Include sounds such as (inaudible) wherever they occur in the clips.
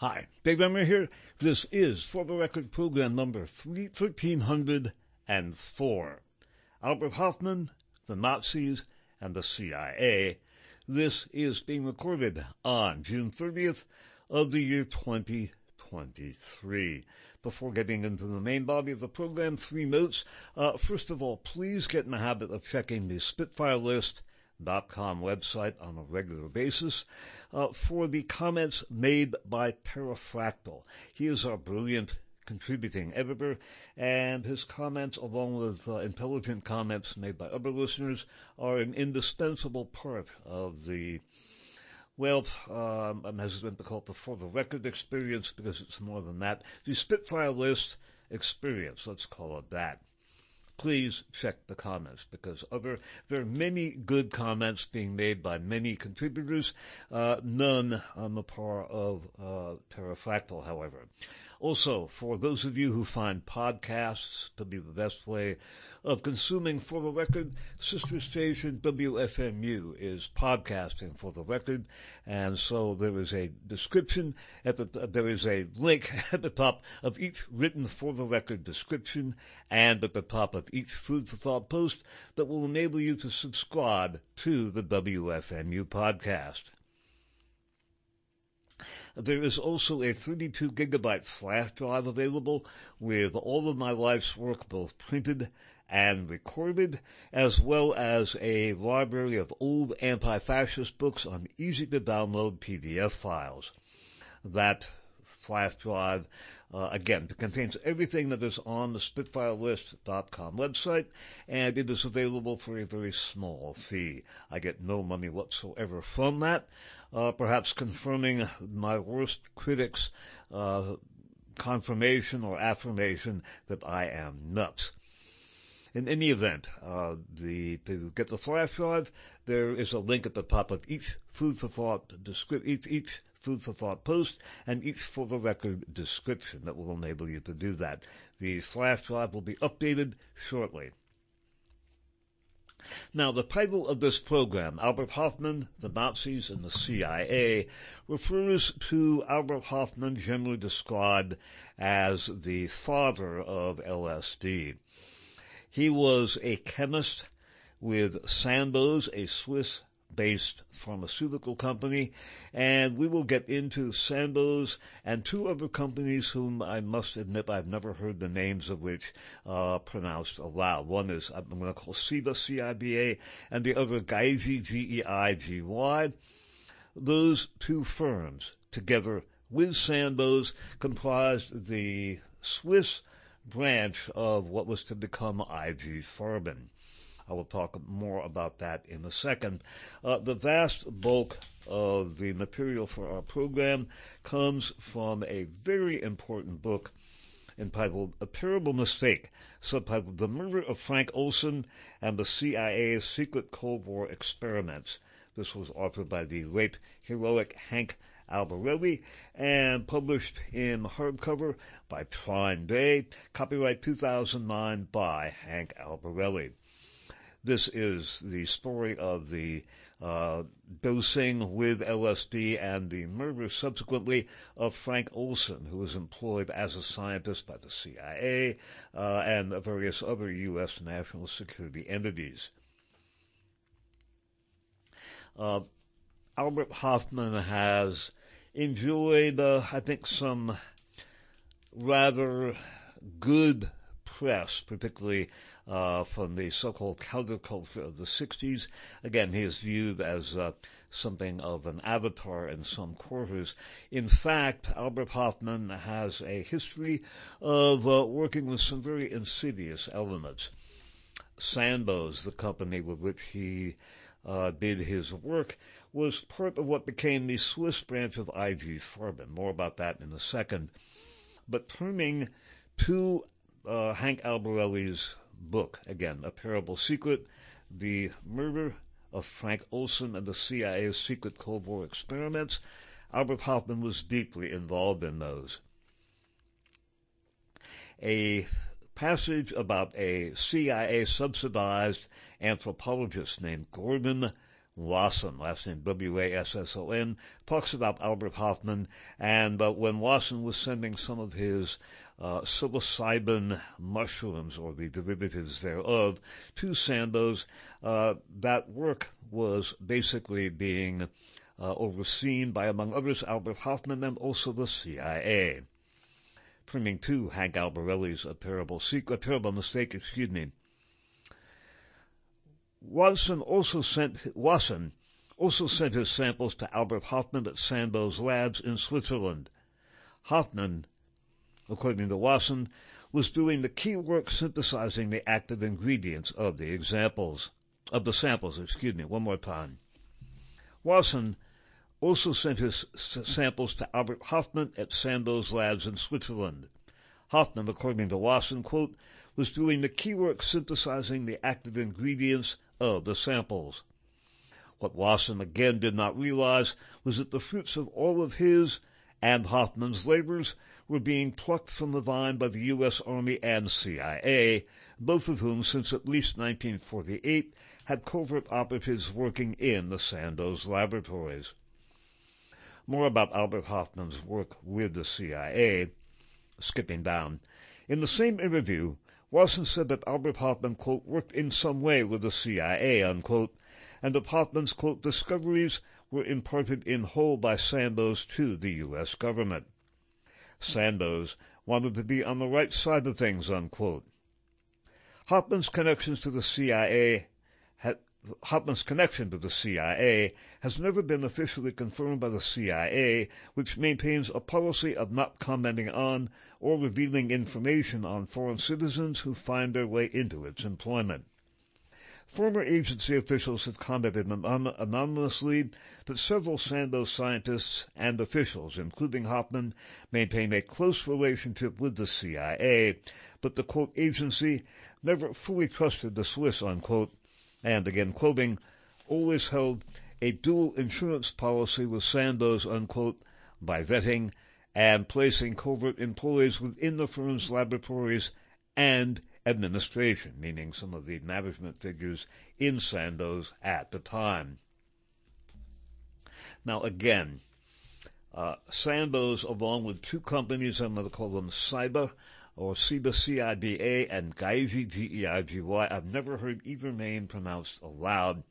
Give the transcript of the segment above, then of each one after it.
Hi, Dave Emory here. This is, for the record, program number 1304. Albert Hofmann, the Nazis, and the CIA. This is being recorded on June 30th of the year 2023. Before getting into the main body of the program, three notes. Uh, first of all, please get in the habit of checking the Spitfire list com website on a regular basis uh, for the comments made by Perifractal. He is our brilliant contributing editor, and his comments, along with uh, intelligent comments made by other listeners, are an indispensable part of the well, um, I'm hesitant to call it the for the record experience because it's more than that. The Spitfire list experience, let's call it that please check the comments because other there are many good comments being made by many contributors, uh, none on the par of uh, Perifractal, however. Also, for those of you who find podcasts to be the best way of consuming for the record, sister station WFMU is podcasting for the record, and so there is a description at the, there is a link (laughs) at the top of each written for the record description and at the top of each food for thought post that will enable you to subscribe to the WFMU podcast. There is also a 32 gigabyte flash drive available with all of my life's work both printed and recorded, as well as a library of old anti-fascist books on easy to download PDF files. That flash drive uh, again, contains everything that is on the SpitfireList.com website, and it is available for a very small fee. I get no money whatsoever from that uh, perhaps confirming my worst critics' uh, confirmation or affirmation that I am nuts. In any event, uh, the to get the flash drive, there is a link at the top of each food for thought each, each food for thought post and each for the record description that will enable you to do that. The flash drive will be updated shortly. Now, the title of this program, Albert Hofmann, the Nazis, and the CIA, refers to Albert Hofmann generally described as the father of LSD. He was a chemist with Sandoz, a Swiss based pharmaceutical company, and we will get into Sandoz and two other companies whom I must admit I've never heard the names of which uh, pronounced aloud. One is I'm going to call Ciba, C-I-B-A, and the other Geigy, G-E-I-G-Y. Those two firms together with Sandoz comprised the Swiss branch of what was to become IG Farben. I will talk more about that in a second. Uh, the vast bulk of the material for our program comes from a very important book entitled A Terrible Mistake, subtitled The Murder of Frank Olson and the CIA's Secret Cold War Experiments. This was authored by the late heroic Hank Albarelli and published in hardcover by Trine Day, copyright 2009 by Hank Albarelli. This is the story of the uh, dosing with LSD and the murder subsequently of Frank Olson, who was employed as a scientist by the CIA uh, and various other U.S. national security entities. Uh, Albert Hofmann has enjoyed, uh, I think, some rather good press, particularly uh, from the so-called counterculture of the 60s. Again, he is viewed as uh, something of an avatar in some quarters. In fact, Albert Hofmann has a history of uh, working with some very insidious elements. Sandoz, the company with which he uh, did his work, was part of what became the Swiss branch of IG Farben. More about that in a second. But turning to uh, Hank Albarelli's book. Again, A Terrible Secret, The Murder of Frank Olson and the CIA's Secret Cold War Experiments. Albert Hofmann was deeply involved in those. A passage about a CIA subsidized anthropologist named Gordon Wasson, last name W-A-S-S-O-N, talks about Albert Hofmann, and but when Wasson was sending some of his uh, psilocybin mushrooms, or the derivatives thereof, to Sandoz, uh, that work was basically being uh, overseen by, among others, Albert Hofmann and also the CIA. Turning to Hank Albarelli's A Secret, Terrible Mistake, excuse me, Watson also sent Wasson also sent his samples to Albert Hofmann at Sandoz Labs in Switzerland. Hofmann, according to Wasson, was doing the key work synthesizing the active ingredients of the examples of the samples, excuse me, one more time. Wasson also sent his samples to Albert Hofmann at Sandoz Labs in Switzerland. Hofmann, according to Wasson, quote, was doing the key work synthesizing the active ingredients of the samples. What Wasson again did not realize was that the fruits of all of his and Hofmann's labors were being plucked from the vine by the U.S. Army and CIA, both of whom since at least 1948 had covert operatives working in the Sandoz laboratories. More about Albert Hofmann's work with the CIA, skipping down. In the same interview, Wasson said that Albert Hofmann, quote, worked in some way with the CIA, unquote, and that Hofmann's, quote, discoveries were imparted in whole by Sandoz to the U.S. government. Sandoz wanted to be on the right side of things, unquote. Connections to the CIA had, connection to the CIA has never been officially confirmed by the CIA, which maintains a policy of not commenting on or revealing information on foreign citizens who find their way into its employment. Former agency officials have commented anonymously that several Sandoz scientists and officials, including Hofmann, maintain a close relationship with the CIA, but the quote agency never fully trusted the Swiss unquote and again quoting, always held a dual insurance policy with Sandoz, unquote, by vetting and placing covert employees within the firm's laboratories and administration, meaning some of the management figures in Sandoz at the time. Now again, uh, Sandoz, along with two companies, I'm going to call them Cyber, or Ciba, C-I-B-A, and Geigy. I've never heard either name pronounced aloud.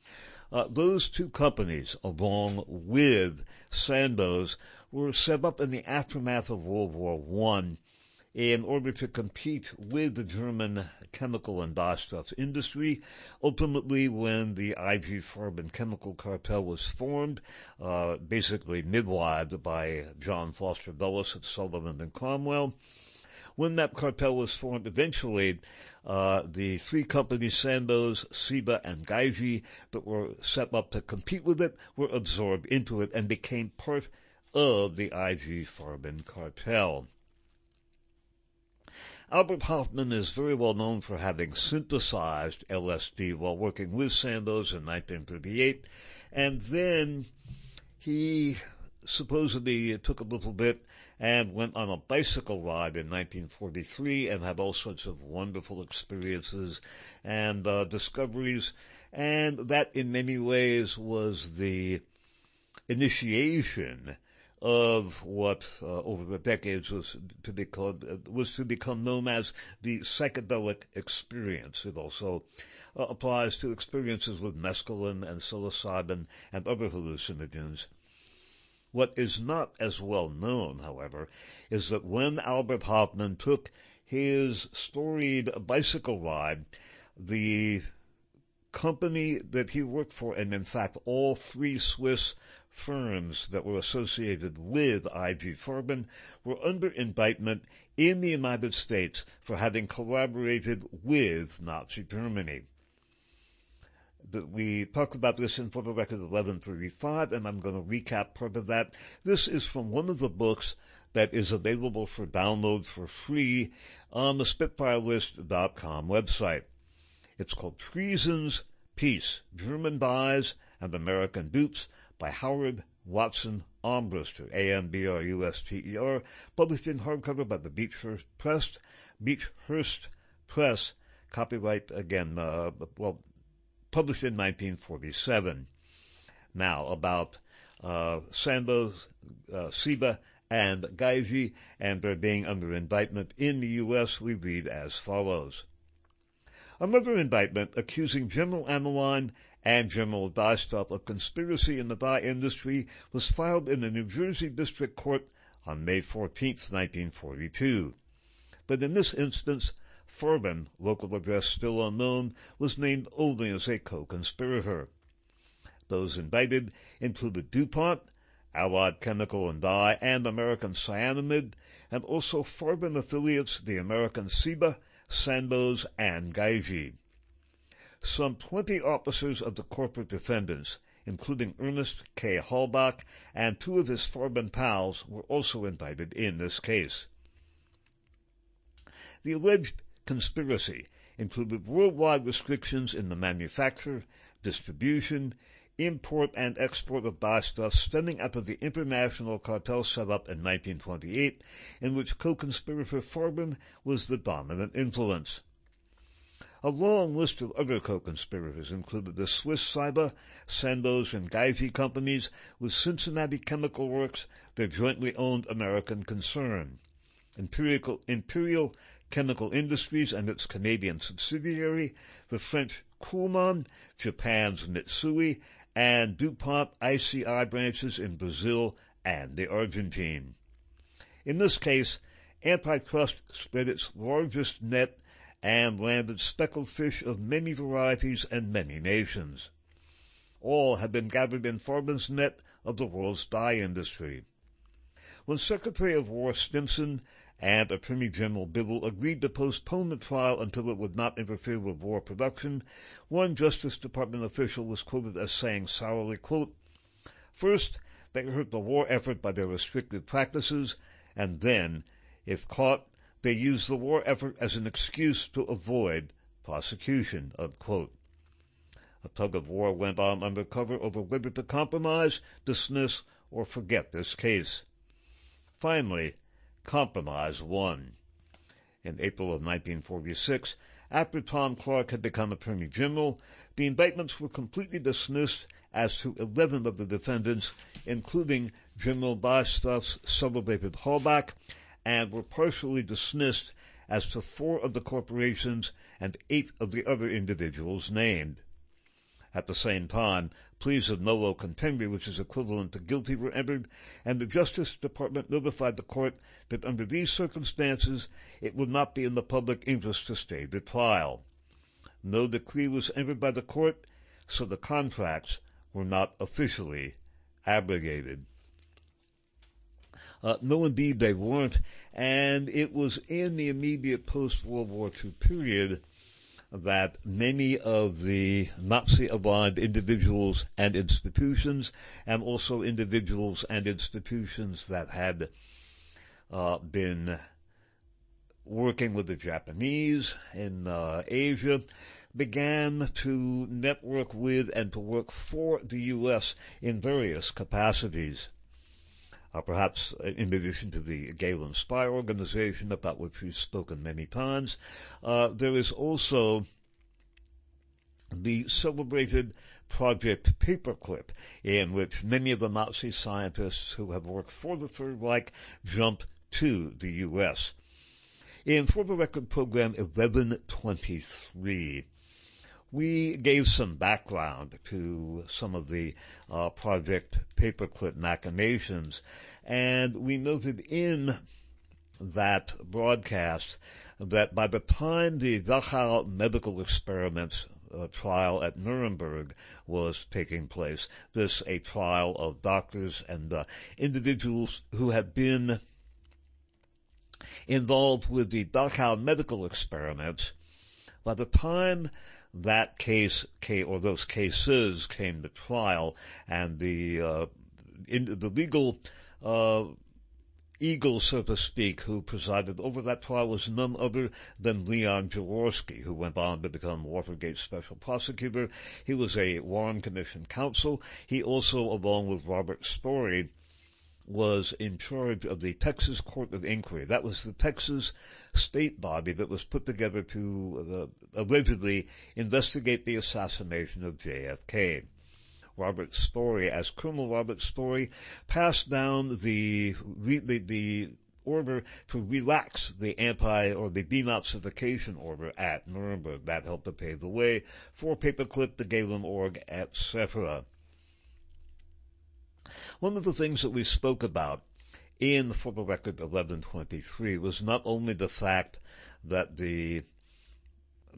Uh, those two companies, along with Sandoz, were set up in the aftermath of World War One in order to compete with the German chemical and dyestuff industry. Ultimately, when the IG Farben chemical cartel was formed, uh, basically midwived by John Foster Dulles at Sullivan and Cromwell, when that cartel was formed, eventually uh, the three companies, Sandoz, Ciba, and Geigy, that were set up to compete with it, were absorbed into it and became part of the IG Farben cartel. Albert Hofmann is very well known for having synthesized LSD while working with Sandoz in 1938, and then he supposedly took a little bit and went on a bicycle ride in 1943 and had all sorts of wonderful experiences and uh, discoveries. And that in many ways was the initiation of what uh, over the decades was to be called, uh, was to become known as the psychedelic experience. It also uh, applies to experiences with mescaline and psilocybin and other hallucinogens. What is not as well known, however, is that when Albert Hofmann took his storied bicycle ride, the company that he worked for, and in fact all three Swiss firms that were associated with IG Farben were under indictment in the United States for having collaborated with Nazi Germany we talked about this in the Record 1135, and I'm going to recap part of that. This is from one of the books that is available for download for free on the SpitfireList.com website. It's called Treason's Peace, German Dyes and American Dupes by Howard Watson Armbruster, A-M-B-R-U-S-T-E-R, published in hardcover by the Beechhurst Press, Beechhurst Press, copyright again, uh, well, published in 1947. Now about uh, Sandoz, uh, Ciba, and Geigy, and they're being under indictment in the U.S. We read as follows. A Another indictment accusing General Aniline and General Dyestuff of conspiracy in the dye industry was filed in the New Jersey District Court on May 14, 1942. But in this instance, Farben, local address still unknown, was named only as a co-conspirator. Those indicted included DuPont, Allied Chemical and Dye, and American Cyanamid, and also Farben affiliates the American Ciba, Sandoz, and Geigy. Some 20 officers of the corporate defendants, including Ernest K. Halbach and two of his Farben pals, were also indicted in this case. The alleged conspiracy included worldwide restrictions in the manufacture, distribution, import and export of dyestuffs stemming out of the international cartel set up in 1928, in which co-conspirator Farben was the dominant influence. A long list of other co-conspirators included the Swiss Ciba, Sandoz, and Geigy companies with Cincinnati Chemical Works, their jointly owned American concern. Imperial, Imperial Chemical Industries and its Canadian subsidiary, the French Kuhlmann, Japan's Mitsui, and DuPont ICI branches in Brazil and the Argentine. In this case, antitrust spread its largest net and landed speckled fish of many varieties and many nations. All have been gathered in Farben's net of the world's dye industry. When Secretary of War Stimson and Attorney General Biddle agreed to postpone the trial until it would not interfere with war production, one Justice Department official was quoted as saying sourly, quote, First, they hurt the war effort by their restrictive practices, and then, if caught, they use the war effort as an excuse to avoid prosecution, unquote. A tug of war went on under cover over whether to compromise, dismiss, or forget this case. Finally, compromise won. In April of 1946, after Tom Clark had become Attorney General, the indictments were completely dismissed as to 11 of the defendants, including General Dyestuff's celebrated Halbach, and were partially dismissed as to four of the corporations and eight of the other individuals named. At the same time, pleas of nolo contendere, which is equivalent to guilty, were entered, and the Justice Department notified the court that under these circumstances it would not be in the public interest to stay the trial. No decree was entered by the court, so the contracts were not officially abrogated. Uh, no, indeed, they weren't, and it was in the immediate post-World War II period that many of the Nazi-aligned individuals and institutions, and also individuals and institutions that had uh, been working with the Japanese in uh, Asia, began to network with and to work for the U.S. in various capacities. Uh, perhaps in addition to the Gehlen Spy Organization, about which we've spoken many times, uh, there is also the celebrated Project Paperclip, in which many of the Nazi scientists who have worked for the Third Reich jump to the U.S. In For the Record program 1123, we gave some background to some of the uh, Project Paperclip machinations, and we noted in that broadcast that by the time the Dachau medical experiments uh, trial at Nuremberg was taking place, this a trial of doctors and uh, individuals who had been involved with the Dachau medical experiments, by the time that case or those cases came to trial, and the uh, in, the legal uh, eagle, so to speak, who presided over that trial was none other than Leon Jaworski, who went on to become Watergate special prosecutor. He was a Warren Commission counsel. He also, along with Robert Storey, was in charge of the Texas Court of Inquiry. That was the Texas state body that was put together to uh, allegedly investigate the assassination of JFK. Robert Storey as Colonel Robert Storey passed down the, the, the order to relax the anti or the denazification order at Nuremberg. That helped to pave the way for Paperclip, the Gehlen org, etc. One of the things that we spoke about in For the Record 1123 was not only the fact that the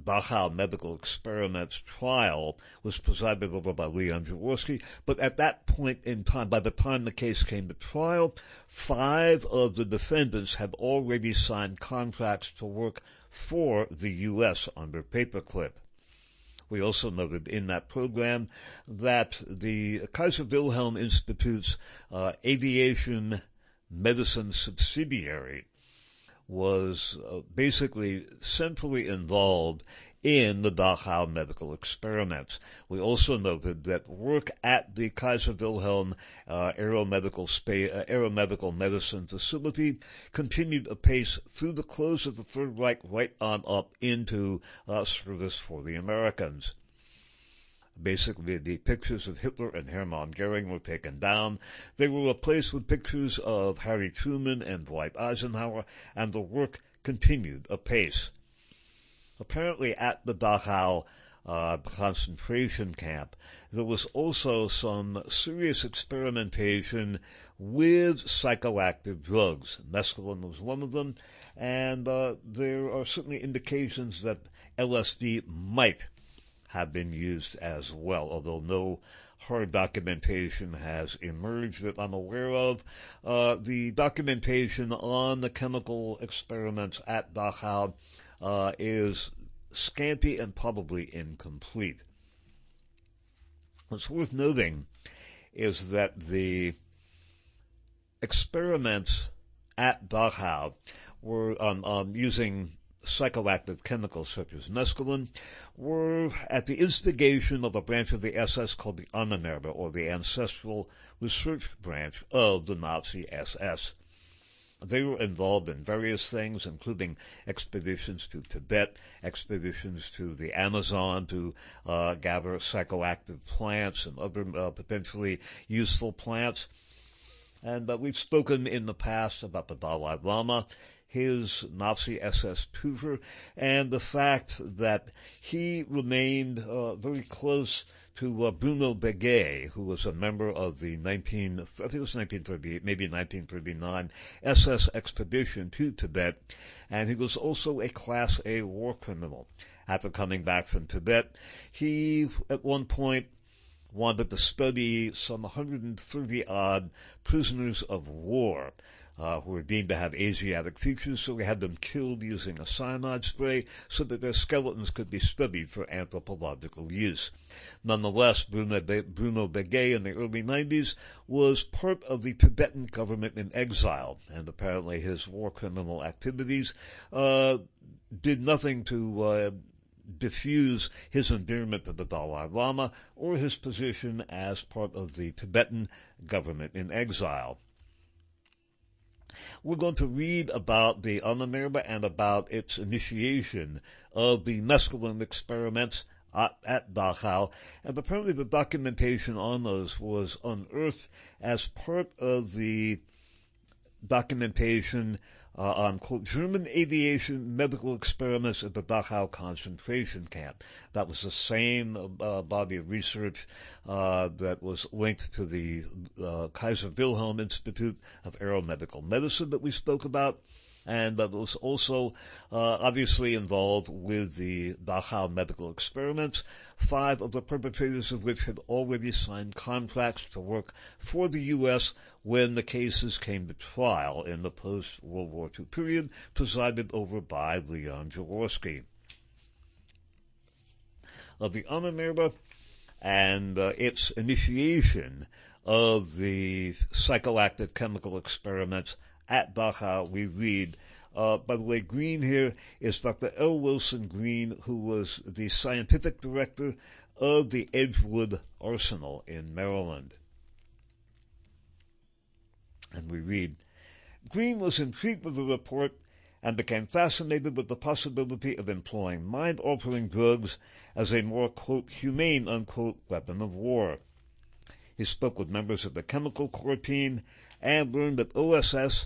Dachau medical experiments trial was presided over by Leon Jaworski, but at that point in time, by the time the case came to trial, five of the defendants had already signed contracts to work for the U.S. under Paperclip. We also noted in that program that the Kaiser Wilhelm Institute's uh, aviation medicine subsidiary was uh, basically centrally involved in the Dachau medical experiments. We also noted that work at the Kaiser Wilhelm uh, aeromedical, spa- uh, aeromedical medicine facility continued apace through the close of the Third Reich right on up into uh, service for the Americans. Basically, the pictures of Hitler and Hermann Goering were taken down. They were replaced with pictures of Harry Truman and Dwight Eisenhower, and the work continued apace. Apparently, at the Dachau uh, concentration camp, there was also some serious experimentation with psychoactive drugs. Mescaline was one of them, and uh, there are certainly indications that LSD might have been used as well, although no hard documentation has emerged that I'm aware of. Uh, the documentation on the chemical experiments at Dachau uh, is scanty and probably incomplete. What's worth noting is that the experiments at Dachau were um, um, using psychoactive chemicals such as mescaline were at the instigation of a branch of the SS called the Ahnenerbe, or the Ancestral Research Branch of the Nazi SS. They were involved in various things, including expeditions to Tibet, expeditions to the Amazon to uh, gather psychoactive plants and other uh, potentially useful plants. And uh, we've spoken in the past about the Dalai Lama his Nazi SS tutor and the fact that he remained uh, very close to uh, Bruno Beger, who was a member of the 19, I think it was 1938, maybe 1939 SS expedition to Tibet, and he was also a Class A war criminal. After coming back from Tibet, he at one point wanted to study some 130 odd prisoners of war uh, who were deemed to have Asiatic features, so we had them killed using a cyanide spray so that their skeletons could be studied for anthropological use. Nonetheless, Bruno, Be- Bruno Beger in the early 90s was part of the Tibetan government in exile, and apparently his war criminal activities uh, did nothing to uh, diffuse his endearment to the Dalai Lama or his position as part of the Tibetan government in exile. We're going to read about the Ahnenerbe and about its initiation of the mescaline experiments at, at Dachau, and apparently the documentation on those was unearthed as part of the documentation uh, on quote German aviation medical experiments at the Dachau concentration camp. That was the same uh, body of research uh, that was linked to the uh, Kaiser Wilhelm Institute of Aeromedical Medicine that we spoke about and that was also uh, obviously involved with the Dachau medical experiments, five of the perpetrators of which had already signed contracts to work for the U.S. when the cases came to trial in the post-World War II period, presided over by Leon Jaworski. Of the Ahnenerbe and uh, its initiation of the psychoactive chemical experiments at Dachau, we read, uh, by the way, Green here is Dr. L. Wilson Green, who was the scientific director of the Edgewood Arsenal in Maryland. And we read, Green was intrigued with the report and became fascinated with the possibility of employing mind-altering drugs as a more, quote, humane, unquote, weapon of war. He spoke with members of the Chemical Corps team and learned that OSS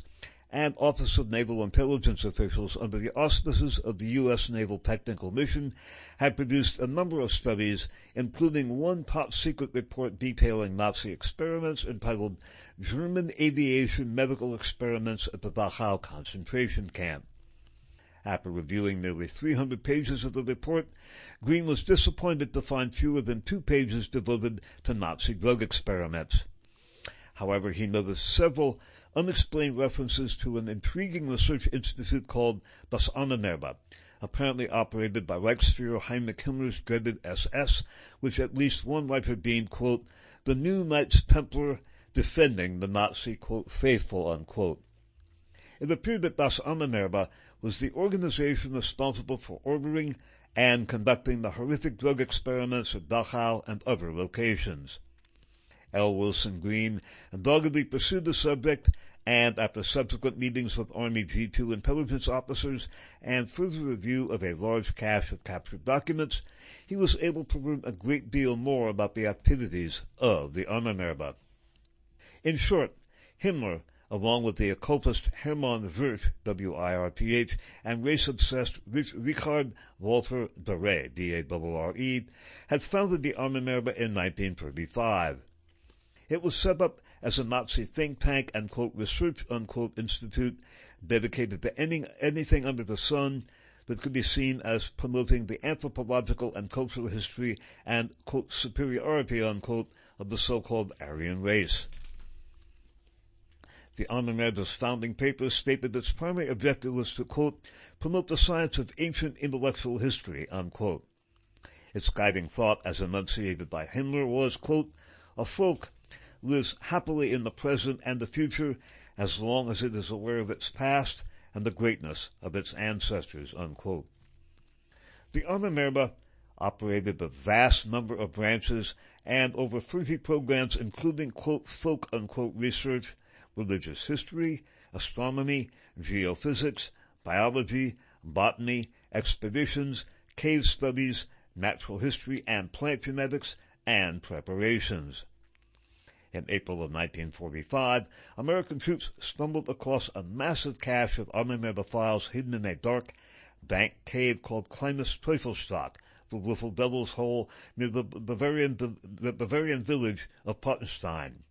and Office of Naval Intelligence officials under the auspices of the U.S. Naval Technical Mission had produced a number of studies, including one top secret report detailing Nazi experiments entitled German Aviation Medical Experiments at the Dachau concentration camp. After reviewing nearly 300 pages of the report, Green was disappointed to find fewer than two pages devoted to Nazi drug experiments. However, he noticed several unexplained references to an intriguing research institute called Das Ahnenerbe, apparently operated by Reichsfuhrer Heinrich Himmler's dreaded SS, which at least one writer deemed, quote, the new Knights Templar defending the Nazi, quote, faithful, unquote. It appeared that Das Ahnenerbe was the organization responsible for ordering and conducting the horrific drug experiments at Dachau and other locations. L. Wilson Green doggedly pursued the subject and after subsequent meetings with Army G2 intelligence officers and further review of a large cache of captured documents, he was able to learn a great deal more about the activities of the Ahnenerbe. In short, Himmler, along with the occultist Hermann Wirth, W-I-R-T-H, and race-obsessed Richard Walter Darre, D-A-R-R-E, had founded the Ahnenerbe in 1935. It was set up as a Nazi think tank and quote research unquote institute dedicated to any, anything under the sun that could be seen as promoting the anthropological and cultural history and quote superiority unquote of the so-called Aryan race. The Ahnenerbe's founding papers stated its primary objective was to quote promote the science of ancient intellectual history unquote. Its guiding thought as enunciated by Himmler was quote a folk lives happily in the present and the future as long as it is aware of its past and the greatness of its ancestors. Unquote. The Ahnenerbe operated a vast number of branches and over 30 programs including quote folk unquote research, religious history, astronomy, geophysics, biology, botany, expeditions, cave studies, natural history and plant genetics, and preparations. In April of 1945, American troops stumbled across a massive cache of Ahnenerbe files hidden in a dark, bank cave called Kleines Teufelsstock, the Little Devil's Hole, near the Bavarian, the Bavarian village of Pottenstein.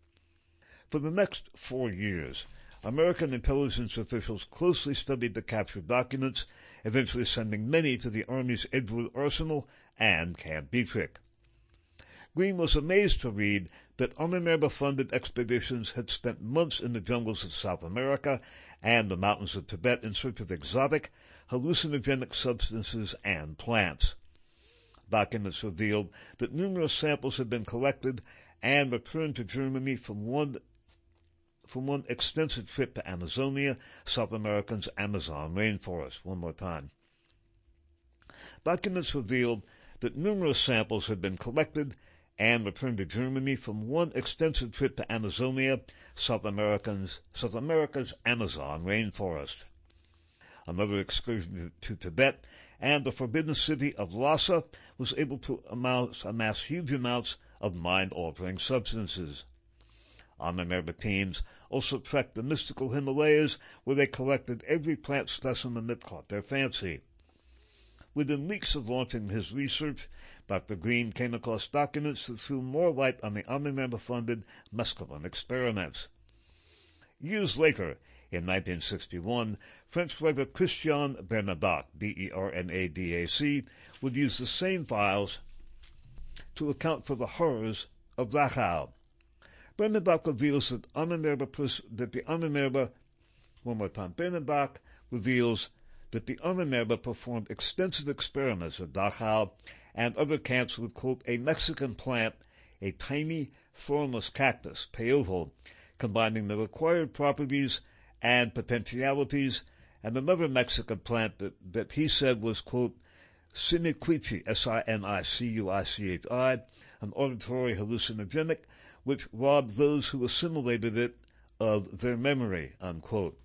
For the next four years, American intelligence officials closely studied the captured documents, eventually sending many to the Army's Edgewood Arsenal and Camp Detrick. Green was amazed to read that Ahnenerbe-funded expeditions had spent months in the jungles of South America and the mountains of Tibet in search of exotic, hallucinogenic substances and plants. Documents revealed that numerous samples had been collected and returned to Germany from one from one extensive trip to Amazonia, South America's Amazon rainforest. One more time. Documents revealed that numerous samples had been collected and returned to Germany from one extensive trip to Amazonia, South America's, South America's Amazon rainforest. Another excursion to Tibet and the forbidden city of Lhasa was able to amass, amass huge amounts of mind-altering substances. Ahnenerbe teams also trekked the mystical Himalayas where they collected every plant specimen that caught their fancy. Within weeks of launching his research, Dr. Green came across documents that threw more light on the Ahnenerbe-funded mescaline experiments. Years later, in 1961, French writer Christian Bernadac, B-E-R-N-A-D-A-C, would use the same files to account for the horrors of Dachau. Bernadac reveals that, that the Ahnenerbe, one more time, Bernadac reveals that the Ahnenerbe performed extensive experiments at Dachau and other camps with, quote, a Mexican plant, a tiny, thornless cactus, peyote, combining the required properties and potentialities, and another Mexican plant that, that he said was, quote, Sinicuichi, S-I-N-I-C-U-I-C-H-I, an auditory hallucinogenic, which robbed those who assimilated it of their memory, unquote.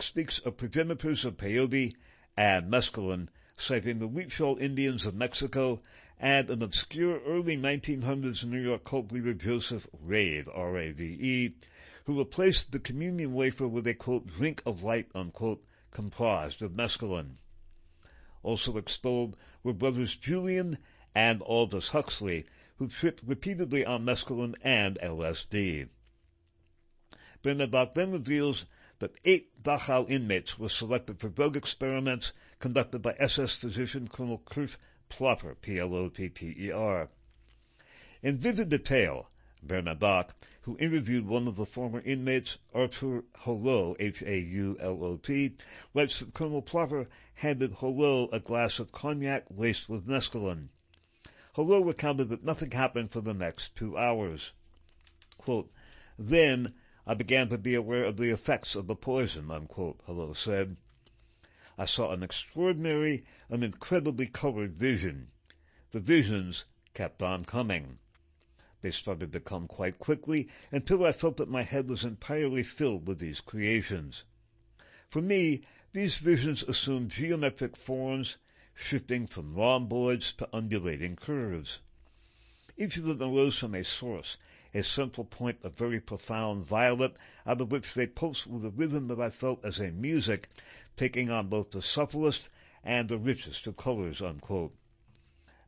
Speaks of progenitors of peyote and mescaline citing the Wheatfield Indians of Mexico and an obscure early 1900s New York cult leader Joseph Rave, R-A-V-E, who replaced the communion wafer with a, quote, drink of light, unquote, comprised of mescaline. Also extolled were brothers Julian and Aldous Huxley, who tripped repeatedly on mescaline and LSD. Bernadac then reveals that eight Dachau inmates were selected for drug experiments conducted by SS physician Colonel Kurt Plopper, P-L-O-P-P-E-R. In vivid detail, Bernadac, who interviewed one of the former inmates, Arthur Haulot, H-A-U-L-O-T, writes that Colonel Plopper handed Haulot a glass of cognac laced with mescaline. Haulot recounted that nothing happened for the next two hours. Quote, then I began to be aware of the effects of the poison, unquote, Haulot said. I saw an extraordinary, an incredibly colored vision. The visions kept on coming. They started to come quite quickly until I felt that my head was entirely filled with these creations. For me, these visions assumed geometric forms, shifting from rhomboids to undulating curves. Each of them arose from a source, a central point of very profound violet, out of which they pulsed with a rhythm that I felt as a music, taking on both the subtlest and the richest of colors, unquote.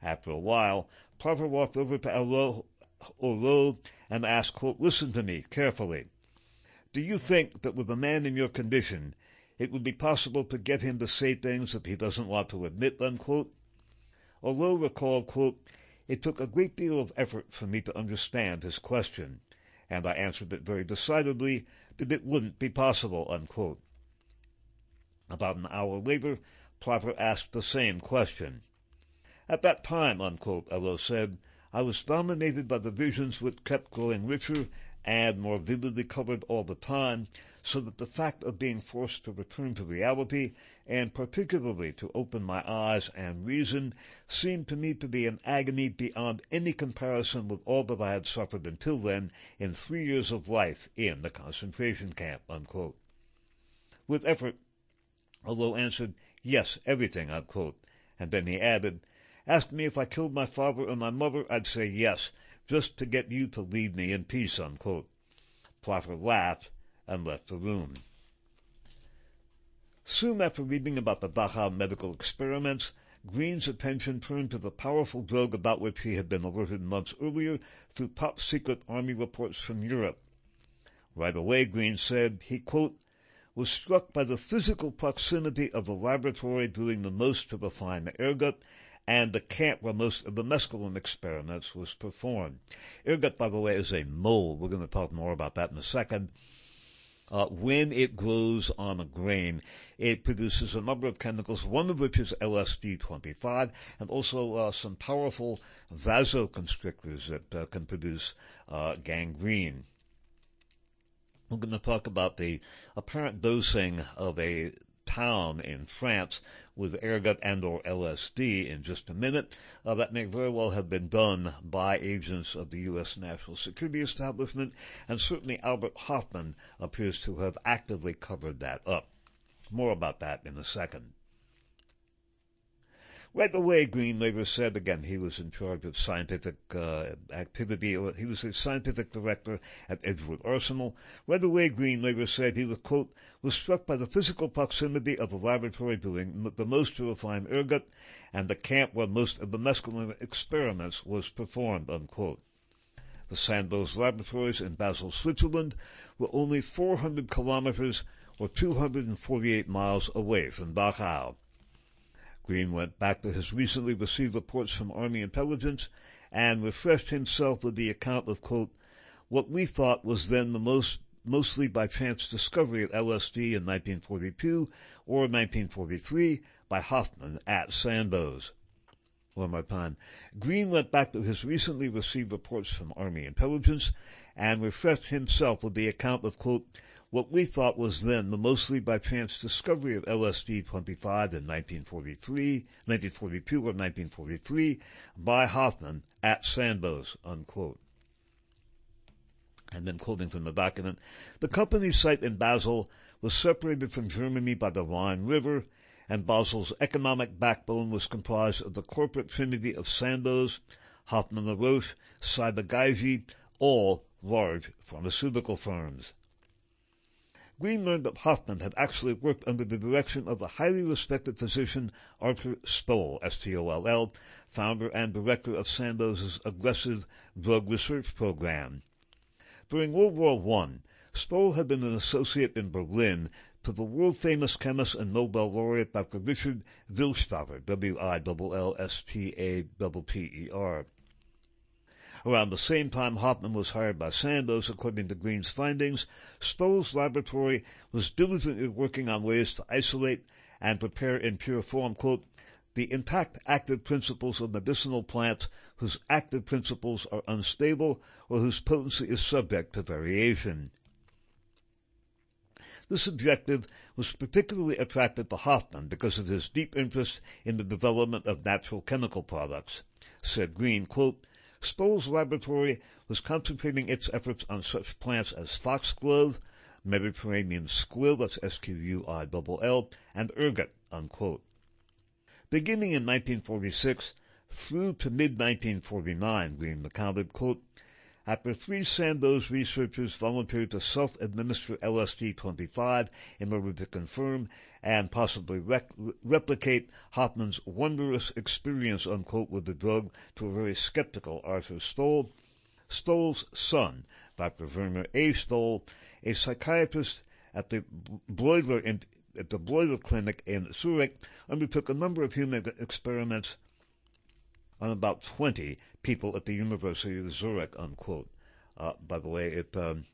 After a while, Plopper walked over to Haulot and asked, quote, listen to me carefully. Do you think that with a man in your condition, it would be possible to get him to say things that he doesn't want to admit, unquote? Haulot recalled, quote, it took a great deal of effort for me to understand his question, and I answered it very decidedly that it wouldn't be possible, unquote. About an hour later, Plopper asked the same question. At that time, unquote, Haulot said, I was dominated by the visions which kept growing richer and more vividly colored all the time, so that the fact of being forced to return to reality, and particularly to open my eyes and reason, seemed to me to be an agony beyond any comparison with all that I had suffered until then in three years of life in the concentration camp. Unquote. With effort, although answered, yes, everything, unquote. And then he added, ask me if I killed my father or my mother, I'd say yes, just to get you to leave me in peace, unquote. Plopper laughed and left the room. Soon after reading about the Dachau medical experiments, Green's attention turned to the powerful drug about which he had been alerted months earlier through top secret army reports from Europe. Right away, Green said, he, quote, was struck by the physical proximity of the laboratory doing the most to refine the ergot and the camp where most of the mescaline experiments was performed. Ergot, by the way, is a mold. We're going to talk more about that in a second. Uh, when it grows on a grain, it produces a number of chemicals, one of which is LSD-25, and also uh, some powerful vasoconstrictors that uh, can produce uh, gangrene. We're going to talk about the apparent dosing of a town in France with ergot and or LSD in just a minute. Uh, that may very well have been done by agents of the U.S. National Security Establishment, and certainly Albert Hofmann appears to have actively covered that up. More about that in a second. Right away, Green later said, again, he was in charge of scientific uh, activity, he was a scientific director at Edgewood Arsenal. Right away, Green later said he was, quote, was struck by the physical proximity of the laboratory doing the most to refine ergot and the camp where most of the mescaline experiments was performed, unquote. The Sandoz laboratories in Basel, Switzerland were only 400 kilometers or 248 miles away from Dachau. Green went back to his recently received reports from Army intelligence and refreshed himself with the account of, quote, what we thought was then the most mostly by chance discovery of LSD in 1942 or 1943 by Hofmann at Sandoz. One more time. Green went back to his recently received reports from Army intelligence and refreshed himself with the account of, quote, what we thought was then the mostly by chance discovery of LSD-25 in 1943, 1942 or 1943 by Hofmann at Sandoz, unquote. And then quoting from the document, the company's site in Basel was separated from Germany by the Rhine River, and Basel's economic backbone was comprised of the corporate trinity of Sandoz, Hoffmann La Roche, Ciba-Geigy, all large pharmaceutical firms. Green learned that Hofmann had actually worked under the direction of the highly respected physician Arthur Stoll, S-T-O-L-L, founder and director of Sandoz's aggressive drug research program. During World War I, Stoll had been an associate in Berlin to the world-famous chemist and Nobel laureate Dr. Richard Willstatter, W-I-L-L-S-T-A-T-T-E-R. Around the same time Hofmann was hired by Sandoz, according to Greene's findings, Stoll's laboratory was diligently working on ways to isolate and prepare in pure form, quote, the intact active principles of medicinal plants whose active principles are unstable or whose potency is subject to variation. This objective was particularly attractive to Hofmann because of his deep interest in the development of natural chemical products. Said Green, quote, Stoll's laboratory was concentrating its efforts on such plants as foxglove, Mediterranean squill, that's S-Q-U-I-L-L, and ergot, unquote. Beginning in 1946 through to mid-1949, Greene recounted, quote, after three Sandoz researchers volunteered to self-administer LSD-25 in order to confirm and possibly rec- replicate Hofmann's wondrous experience, unquote, with the drug to a very skeptical Arthur Stoll. Stoll's son, Dr. Werner A. Stoll, a psychiatrist at the Bleuler in, at the Clinic in Zurich, undertook a number of human experiments on about 20 people at the University of Zurich, unquote. Uh, by the way, it, um,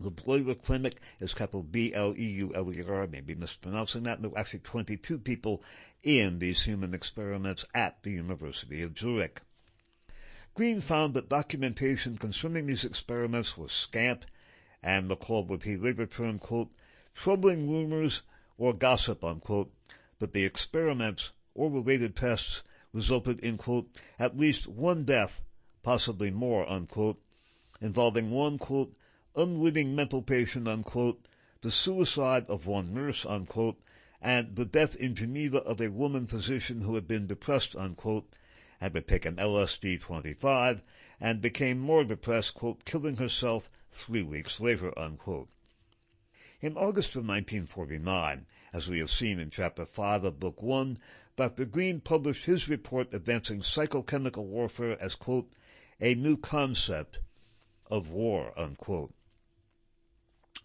the Bleuler Clinic is capital B-L-E-U-L-E-R, maybe mispronouncing that. There were actually 22 people in these human experiments at the University of Zurich. Greene found that documentation concerning these experiments was scant, and McCall what he later termed, quote, troubling rumors or gossip, unquote, that the experiments or related tests resulted in, quote, at least one death, possibly more, unquote, involving one, quote, unwitting mental patient, unquote, the suicide of one nurse, unquote, and the death in Geneva of a woman physician who had been depressed, unquote, had been taken LSD-25, and became more depressed, quote, killing herself three weeks later, unquote. In August of 1949, as we have seen in Chapter 5 of Book 1, Dr. Greene published his report advancing psychochemical warfare as, quote, a new concept of war, unquote.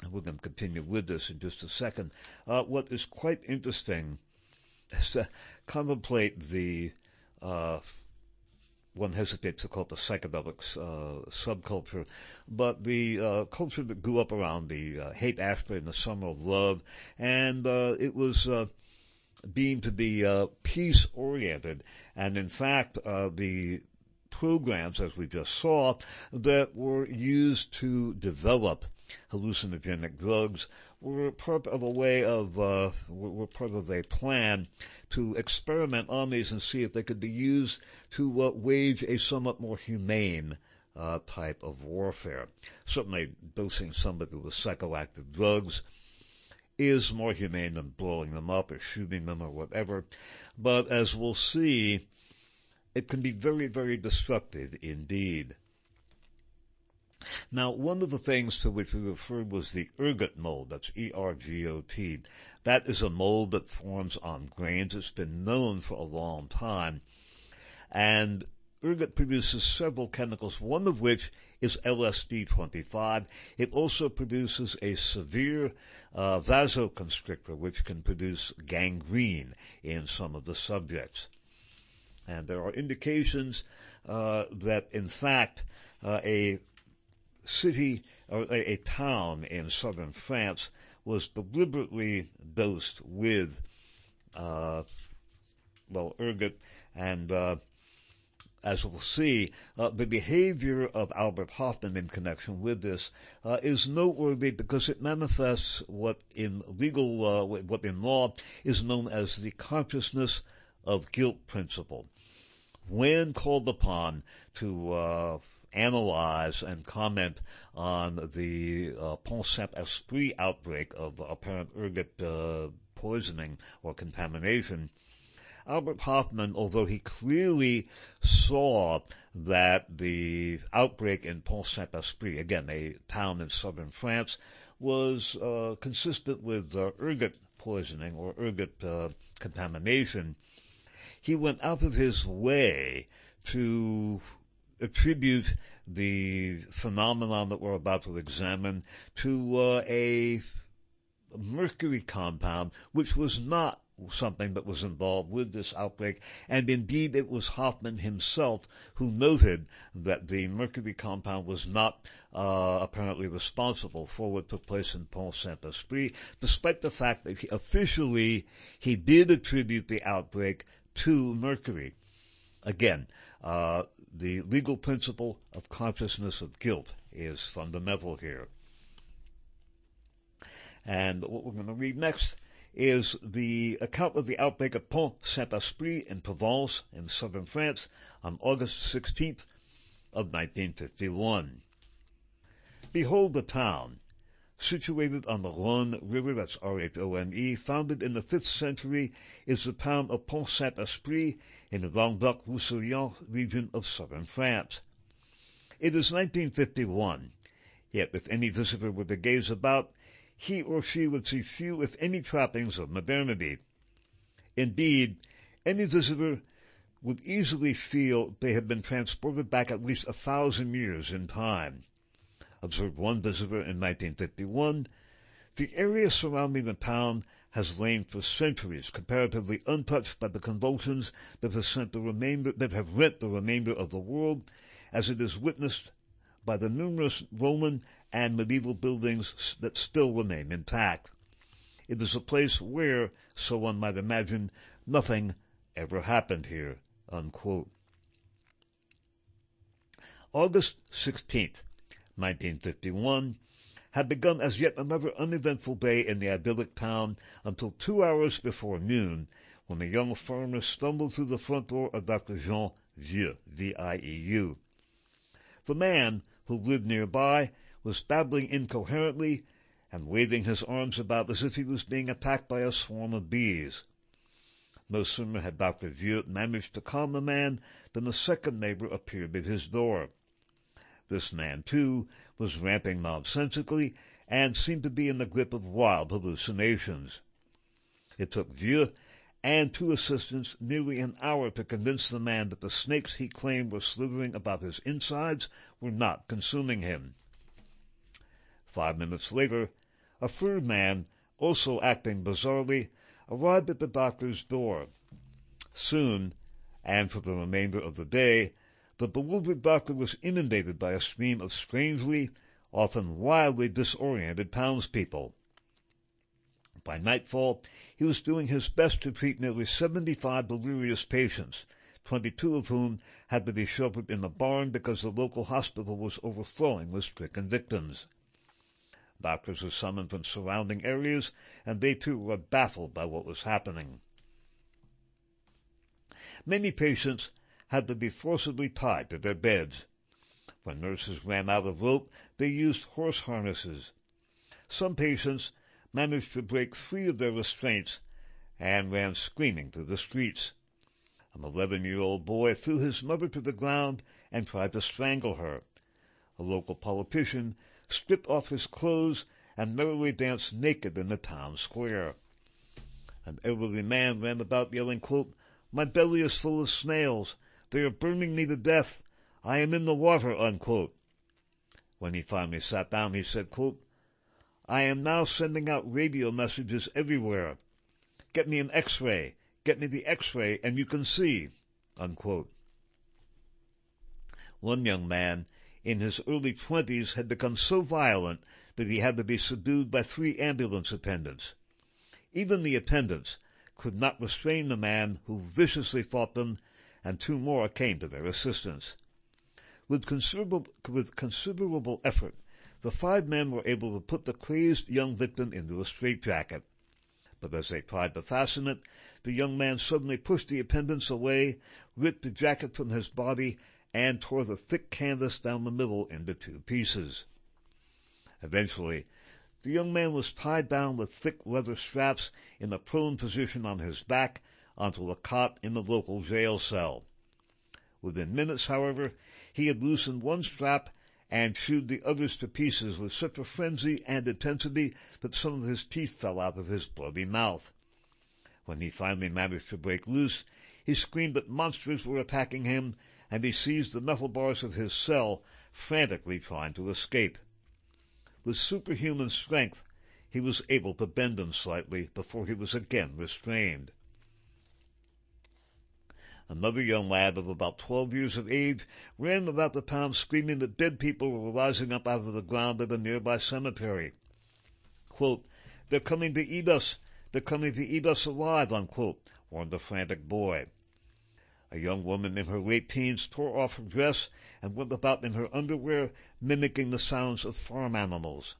And we're going to continue with this in just a second. Uh, what is quite interesting is to contemplate the, uh, one hesitates to call it the psychedelics uh, subculture, but the uh, culture that grew up around the uh, Haight-Ashbury and the Summer of Love, and uh, it was uh, deemed to be uh, peace oriented, and in fact, uh, the programs, as we just saw, that were used to develop hallucinogenic drugs were part of a way of uh, were part of a plan to experiment on these and see if they could be used to uh, wage a somewhat more humane uh, type of warfare. Certainly, dosing somebody with psychoactive drugs is more humane than blowing them up or shooting them or whatever. But as we'll see, it can be very, very destructive indeed. Now, one of the things to which we referred was the ergot mold. That's E-R-G-O-T. That is a mold that forms on grains. It's been known for a long time. And ergot produces several chemicals, one of which is LSD-25. It also produces a severe uh, vasoconstrictor, which can produce gangrene in some of the subjects. And there are indications uh, that, in fact, uh, a city or a, a, town in southern France was deliberately dosed with, uh, well, ergot and uh, as we'll see, uh, the behavior of Albert Hofmann in connection with this uh, is noteworthy because it manifests what in legal, what in law is known as the consciousness of guilt principle. When called upon to uh, analyze and comment on the uh, Pont Saint-Esprit outbreak of apparent ergot uh, poisoning or contamination, Albert Hofmann, although he clearly saw that the outbreak in Pont Saint-Esprit, again, a town in southern France, was uh, consistent with uh, ergot poisoning or ergot uh, contamination, he went out of his way to attribute the phenomenon that we're about to examine to uh, a mercury compound, which was not something that was involved with this outbreak, and indeed it was Hofmann himself who noted that the mercury compound was not uh, apparently responsible for what took place in Pont Saint-Esprit, despite the fact that he, officially he did attribute the outbreak to mercury. Again, uh, the legal principle of consciousness of guilt is fundamental here. And what we're going to read next is the account of the outbreak of Pont Saint-Esprit in Provence in southern France on August 16th of 1951. Behold the town, situated on the Rhone River, that's R-H-O-N-E, founded in the 5th century, is the town of Pont Saint-Esprit in the Languedoc-Roussillon region of southern France. It is 1951, yet if any visitor were to gaze about, he or she would see few, if any, trappings of modernity. Indeed, any visitor would easily feel they had been transported back at least a thousand years in time. Observed one visitor in 1951, the area surrounding the town has lain for centuries comparatively untouched by the convulsions that have sent the remainder, that have rent the remainder of the world, as it is witnessed by the numerous Roman and medieval buildings that still remain intact. It is a place where, so one might imagine, nothing ever happened here. Unquote. August 16th, 1951, had begun as yet another uneventful day in the idyllic town until two hours before noon, when a young farmer stumbled through the front door of Dr. Jean Vieux, V-I-E-U. The man, who lived nearby, was babbling incoherently and waving his arms about as if he was being attacked by a swarm of bees. No sooner had Dr. Vieux managed to calm the man than a second neighbor appeared at his door. This man, too, was ramping nonsensically and seemed to be in the grip of wild hallucinations. It took Vieux and two assistants nearly an hour to convince the man that the snakes he claimed were slithering about his insides were not consuming him. Five minutes later, a third man, also acting bizarrely, arrived at the doctor's door. Soon, and for the remainder of the day, the bewildered doctor was inundated by a stream of strangely, often wildly disoriented townspeople. By nightfall, he was doing his best to treat nearly 75 delirious patients, 22 of whom had to be sheltered in the barn because the local hospital was overflowing with stricken victims. Doctors were summoned from surrounding areas, and they too were baffled by what was happening. Many patients had to be forcibly tied to their beds. When nurses ran out of rope, they used horse harnesses. Some patients managed to break free of their restraints and ran screaming through the streets. An eleven-year-old boy threw his mother to the ground and tried to strangle her. A local politician stripped off his clothes, and merrily danced naked in the town square. An elderly man ran about yelling, quote, My belly is full of snails. They are burning me to death. I am in the water, unquote. When he finally sat down, he said, quote, I am now sending out radio messages everywhere. Get me an x-ray. Get me the x-ray and you can see, unquote. One young man in his early twenties had become so violent that he had to be subdued by three ambulance attendants. Even the attendants could not restrain the man who viciously fought them, and two more came to their assistance. With considerable, with considerable effort, the five men were able to put the crazed young victim into a straitjacket. But as they tried to fasten it, the young man suddenly pushed the attendants away, ripped the jacket from his body, and tore the thick canvas down the middle into two pieces. Eventually, the young man was tied down with thick leather straps in a prone position on his back onto a cot in the local jail cell. Within minutes, however, he had loosened one strap and chewed the others to pieces with such a frenzy and intensity that some of his teeth fell out of his bloody mouth. When he finally managed to break loose, he screamed that monsters were attacking him, and he seized the metal bars of his cell, frantically trying to escape. With superhuman strength, he was able to bend them slightly before he was again restrained. Another young lad of about twelve years of age ran about the town screaming that dead people were rising up out of the ground at a nearby cemetery. Quote, they're coming to eat us. They're coming to eat us alive, unquote, warned the frantic boy. A young woman in her late teens tore off her dress and went about in her underwear, mimicking the sounds of farm animals.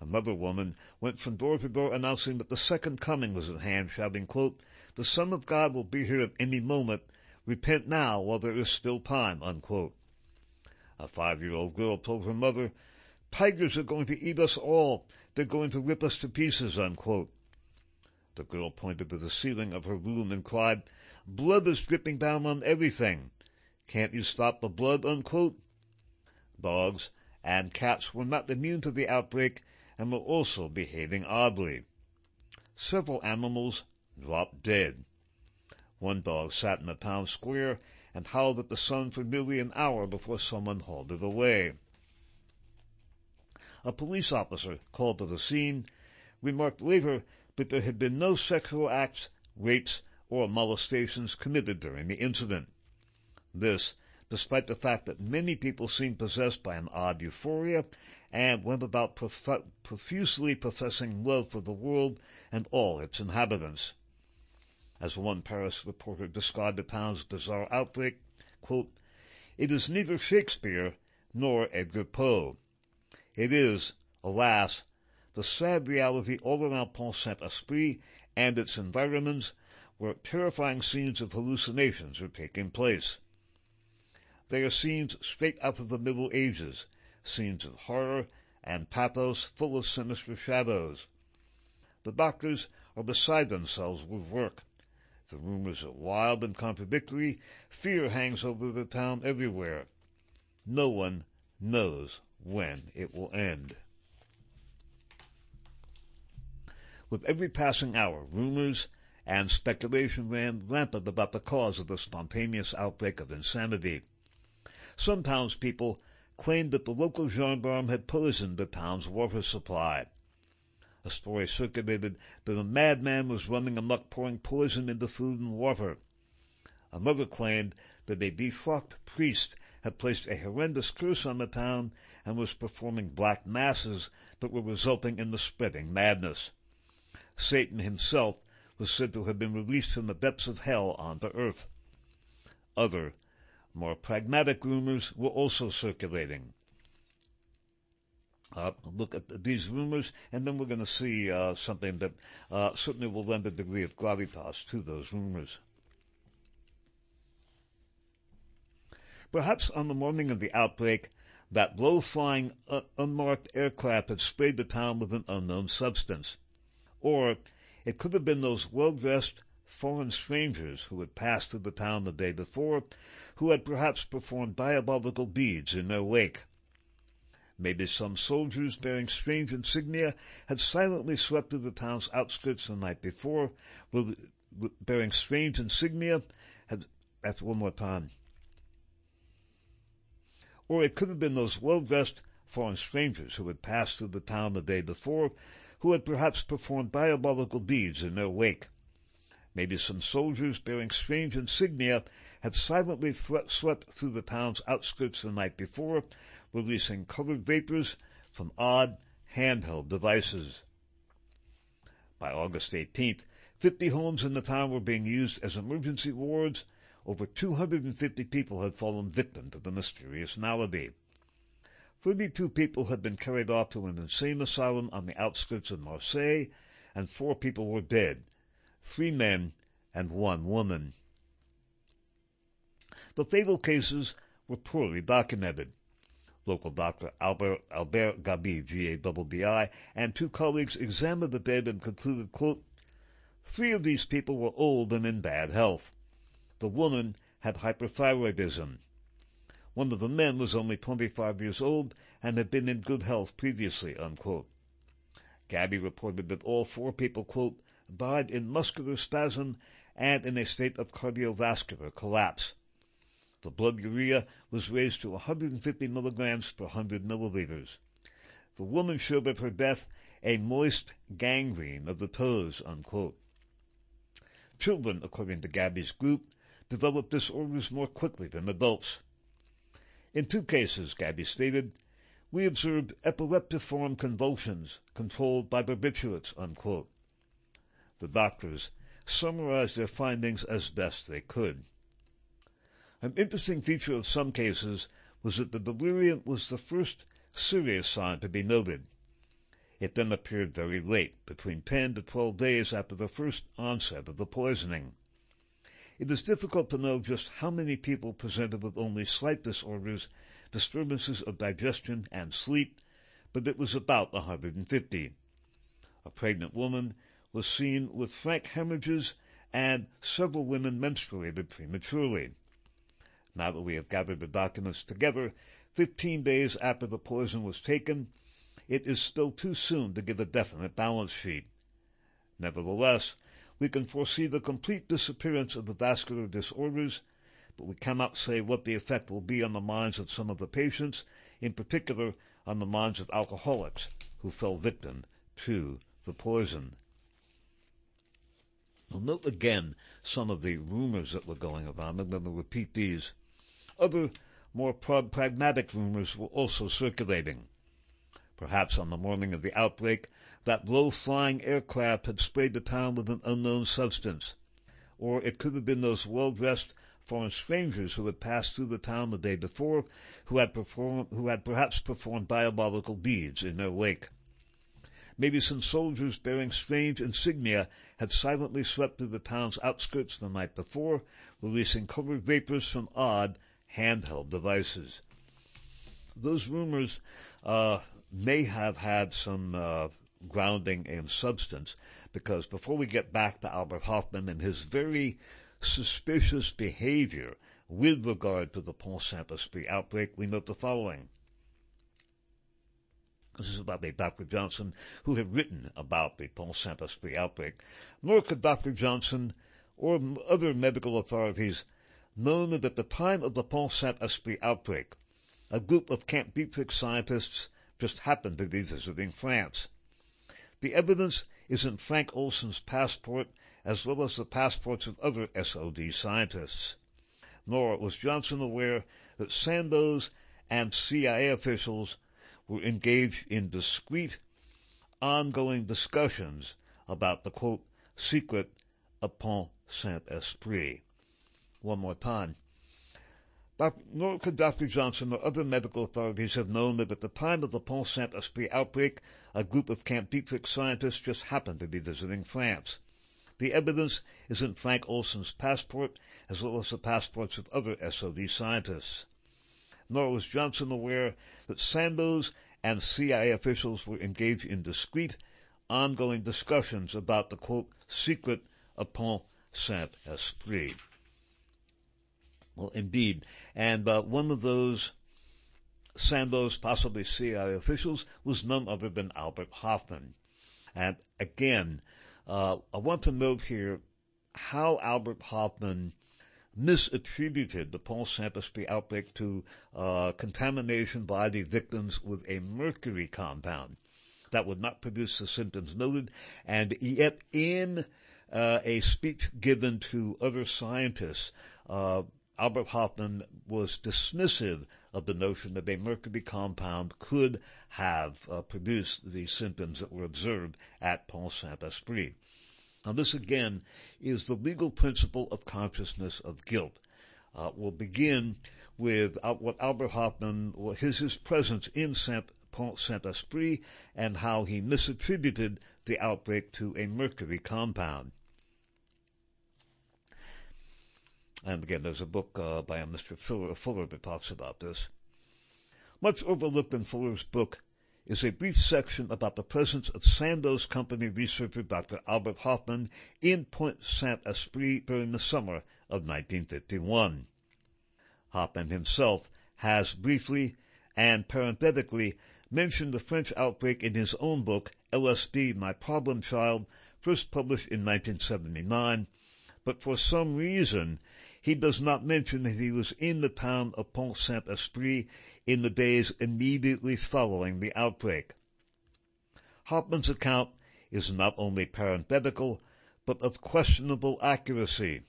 Another woman went from door to door announcing that the second coming was at hand, shouting, quote, the Son of God will be here at any moment. Repent now while there is still time, unquote. A five-year-old girl told her mother, Tigers are going to eat us all. They're going to rip us to pieces, unquote. The girl pointed to the ceiling of her room and cried, Blood is dripping down on everything. Can't you stop the blood, unquote? Dogs and cats were not immune to the outbreak and were also behaving oddly. Several animals dropped dead. One dog sat in the town square and howled at the sun for nearly an hour before someone hauled it away. A police officer called to the scene remarked later that there had been no sexual acts, rapes, or molestations committed during the incident. This, despite the fact that many people seemed possessed by an odd euphoria and went about prof- profusely professing love for the world and all its inhabitants as one Paris reporter described the town's bizarre outbreak, quote, it is neither Shakespeare nor Edgar Poe. It is, alas, the sad reality all around Pont Saint-Esprit and its environments where terrifying scenes of hallucinations are taking place. They are scenes straight out of the Middle Ages, scenes of horror and pathos full of sinister shadows. The doctors are beside themselves with work. The rumors are wild and contradictory. Fear hangs over the town everywhere. No one knows when it will end. With every passing hour, rumors and speculation ran rampant about the cause of the spontaneous outbreak of insanity. Some townspeople claimed that the local gendarme had poisoned the town's water supply. A story circulated that a madman was running amok pouring poison into food and water. Another claimed that a defrocked priest had placed a horrendous curse on the town and was performing black masses that were resulting in the spreading madness. Satan himself was said to have been released from the depths of hell onto earth. Other, more pragmatic rumors were also circulating uh, look at these rumors, and then we're going to see uh, something that uh, certainly will lend a degree of gravitas to those rumors. Perhaps on the morning of the outbreak, that low-flying, uh, unmarked aircraft had sprayed the town with an unknown substance. Or it could have been those well-dressed foreign strangers who had passed through the town the day before, who had perhaps performed diabolical deeds in their wake. Maybe some soldiers bearing strange insignia had silently swept through the town's outskirts the night before, bearing strange insignia had, after one more time. Or it could have been those well-dressed foreign strangers who had passed through the town the day before, who had perhaps performed diabolical deeds in their wake. Maybe some soldiers bearing strange insignia had silently swept through the town's outskirts the night before, releasing colored vapors from odd handheld devices. By August 18th, 50 homes in the town were being used as emergency wards. Over 250 people had fallen victim to the mysterious malady. 32 people had been carried off to an insane asylum on the outskirts of Marseille, and four people were dead, three men and one woman. The fatal cases were poorly documented. Local doctor Albert, Albert Gabbi, G-A-B-B-I, and two colleagues examined the dead and concluded, quote, Three of these people were old and in bad health. The woman had hyperthyroidism. One of the men was only 25 years old and had been in good health previously, unquote. Gabbi reported that all four people, quote, died in muscular spasm and in a state of cardiovascular collapse. The blood urea was raised to 150 milligrams per 100 milliliters. The woman showed at her death a moist gangrene of the toes, unquote. Children, according to Gabbi's group, develop disorders more quickly than adults. In two cases, Gabbi stated, we observed epileptiform convulsions controlled by barbiturates, unquote. The doctors summarized their findings as best they could. An interesting feature of some cases was that the delirium was the first serious sign to be noted. It then appeared very late, between 10 to 12 days after the first onset of the poisoning. It is difficult to know just how many people presented with only slight disorders, disturbances of digestion and sleep, but it was about 150. A pregnant woman was seen with frank hemorrhages and several women menstruated prematurely. Now that we have gathered the documents together, 15 days after the poison was taken, it is still too soon to give a definite balance sheet. Nevertheless, we can foresee the complete disappearance of the vascular disorders, but we cannot say what the effect will be on the minds of some of the patients, in particular on the minds of alcoholics who fell victim to the poison. Note again some of the rumors that were going around. I'm going to repeat these. Other, more pragmatic rumors were also circulating. Perhaps on the morning of the outbreak, that low-flying aircraft had sprayed the town with an unknown substance. Or it could have been those well-dressed foreign strangers who had passed through the town the day before, who had performed, who had perhaps performed diabolical deeds in their wake. Maybe some soldiers bearing strange insignia had silently swept through the town's outskirts the night before, releasing colored vapors from odd, handheld devices. Those rumors uh, may have had some uh, grounding in substance, because before we get back to Albert Hofmann and his very suspicious behavior with regard to the Pont Saint-Esprit outbreak, we note the following. This is about Dr. Johnson who had written about the Pont Saint-Esprit outbreak. Nor could Dr. Johnson or other medical authorities known that at the time of the Pont Saint-Esprit outbreak, a group of Camp Detrick scientists just happened to be visiting France. The evidence is in Frank Olson's passport as well as the passports of other SOD scientists. Nor was Johnson aware that Sandoz and CIA officials were engaged in discreet, ongoing discussions about the quote, secret of Pont Saint-Esprit one more time. Nor could Dr. Johnson or other medical authorities have known that at the time of the Pont Saint-Esprit outbreak, a group of Camp Detrick scientists just happened to be visiting France. The evidence is in Frank Olson's passport, as well as the passports of other SOD scientists. Nor was Johnson aware that Sandoz and CIA officials were engaged in discreet, ongoing discussions about the quote, secret of Pont Saint-Esprit. Well, indeed. And uh, one of those Sandoz, possibly CIA officials, was none other than Albert Hofmann. And again, uh, I want to note here how Albert Hofmann misattributed the Saint-Esprit outbreak to uh, contamination by the victims with a mercury compound that would not produce the symptoms noted, and yet in uh, a speech given to other scientists, uh, Albert Hofmann was dismissive of the notion that a mercury compound could have uh, produced the symptoms that were observed at Pont Saint-Esprit. Now this again is the legal principle of consciousness of guilt. Uh, we'll begin with uh, what Albert Hofmann, his, his presence in Saint, Pont Saint-Esprit and how he misattributed the outbreak to a mercury compound. And again, there's a book uh, by a Mr. Fuller, Fuller that talks about this. Much overlooked in Fuller's book is a brief section about the presence of Sandoz Company researcher Dr. Albert Hofmann in Pont Saint-Esprit during the summer of 1951. Hofmann himself has briefly and parenthetically mentioned the French outbreak in his own book, LSD, My Problem Child, first published in 1979, but for some reason he does not mention that he was in the town of Pont Saint-Esprit in the days immediately following the outbreak. Hofmann's account is not only parenthetical, but of questionable accuracy.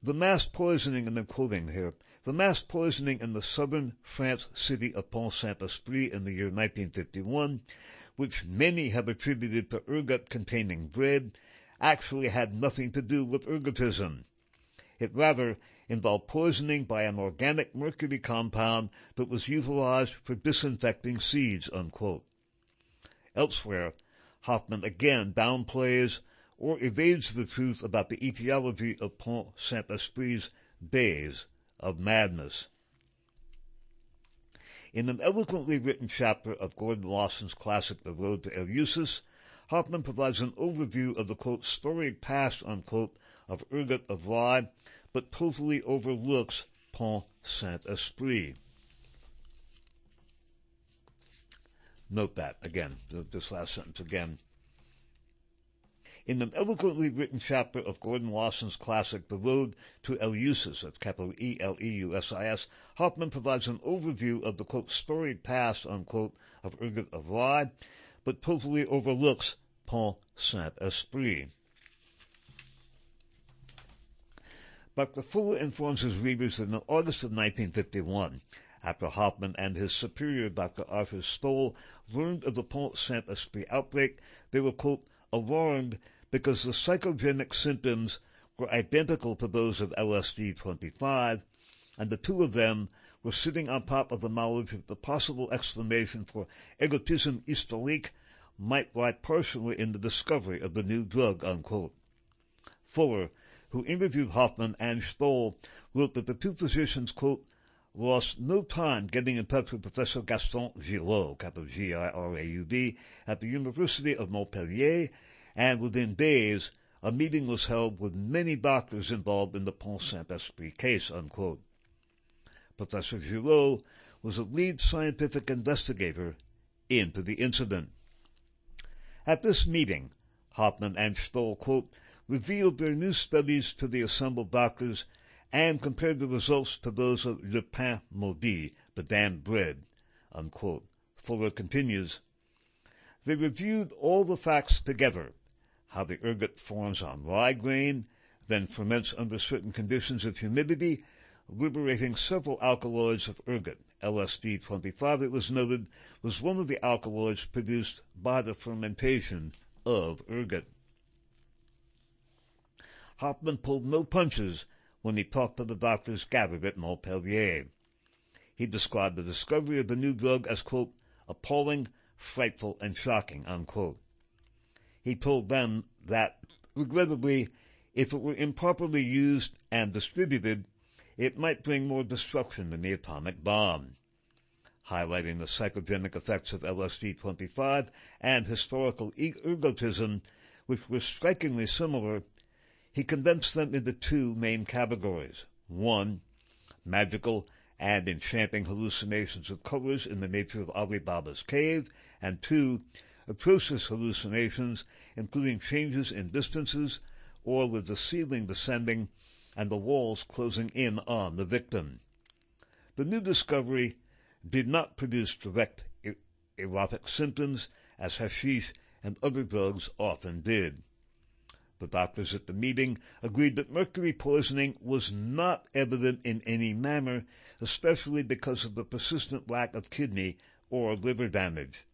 The mass poisoning, and I'm quoting here, the mass poisoning in the southern France city of Pont Saint-Esprit in the year 1951, which many have attributed to ergot containing bread, actually had nothing to do with ergotism. It rather involved poisoning by an organic mercury compound that was utilized for disinfecting seeds, unquote. Elsewhere, Hofmann again downplays or evades the truth about the etiology of Pont Saint-Esprit's days of madness. In an eloquently written chapter of Gordon Wasson's classic The Road to Eleusis, Hofmann provides an overview of the quote, storied past, unquote, of Ergot of Rye but totally overlooks Pont Saint-Esprit. Note that again, this last sentence again. In an eloquently written chapter of Gordon Wasson's classic The Road to Eleusis, that's capital E-L-E-U-S-I-S, Hofmann provides an overview of the quote, storied past, unquote, of Ergot of Rye, but totally overlooks Pont Saint-Esprit. Dr. Fuller informs his readers that in August of 1951, after Hofmann and his superior, Dr. Arthur Stoll, learned of the Pont Saint-Esprit outbreak, they were, quote, alarmed because the psychogenic symptoms were identical to those of LSD-25, and the two of them were sitting on top of the knowledge of the possible explanation for ergotism hystérique might lie personally in the discovery of the new drug, unquote. Fuller who interviewed Hofmann and Stoll, wrote that the two physicians, quote, lost no time getting in touch with Professor Gaston Giraud, capital G-I-R-A-U-D, at the University of Montpellier, and within days, a meeting was held with many doctors involved in the Pont Saint-Esprit case, unquote. Professor Giraud was a lead scientific investigator into the incident. At this meeting, Hofmann and Stoll, quote, revealed their new studies to the assembled doctors and compared the results to those of Le Pain Maudit, the damned bread. Unquote. Fuller continues, They reviewed all the facts together, how the ergot forms on rye grain, then ferments under certain conditions of humidity, liberating several alkaloids of ergot. LSD-25, it was noted, was one of the alkaloids produced by the fermentation of ergot. Hofmann pulled no punches when he talked to the doctors gathered at Montpellier. He described the discovery of the new drug as, quote, appalling, frightful, and shocking, unquote. He told them that, regrettably, if it were improperly used and distributed, it might bring more destruction than the atomic bomb. Highlighting the psychogenic effects of LSD-25 and historical ergotism, which were strikingly similar he condensed them into two main categories. One, magical and enchanting hallucinations of colors in the nature of Ali Baba's cave, and two, atrocious hallucinations, including changes in distances, or with the ceiling descending and the walls closing in on the victim. The new discovery did not produce direct erotic symptoms as hashish and other drugs often did. The doctors at the meeting agreed that mercury poisoning was not evident in any manner, especially because of the persistent lack of kidney or liver damage.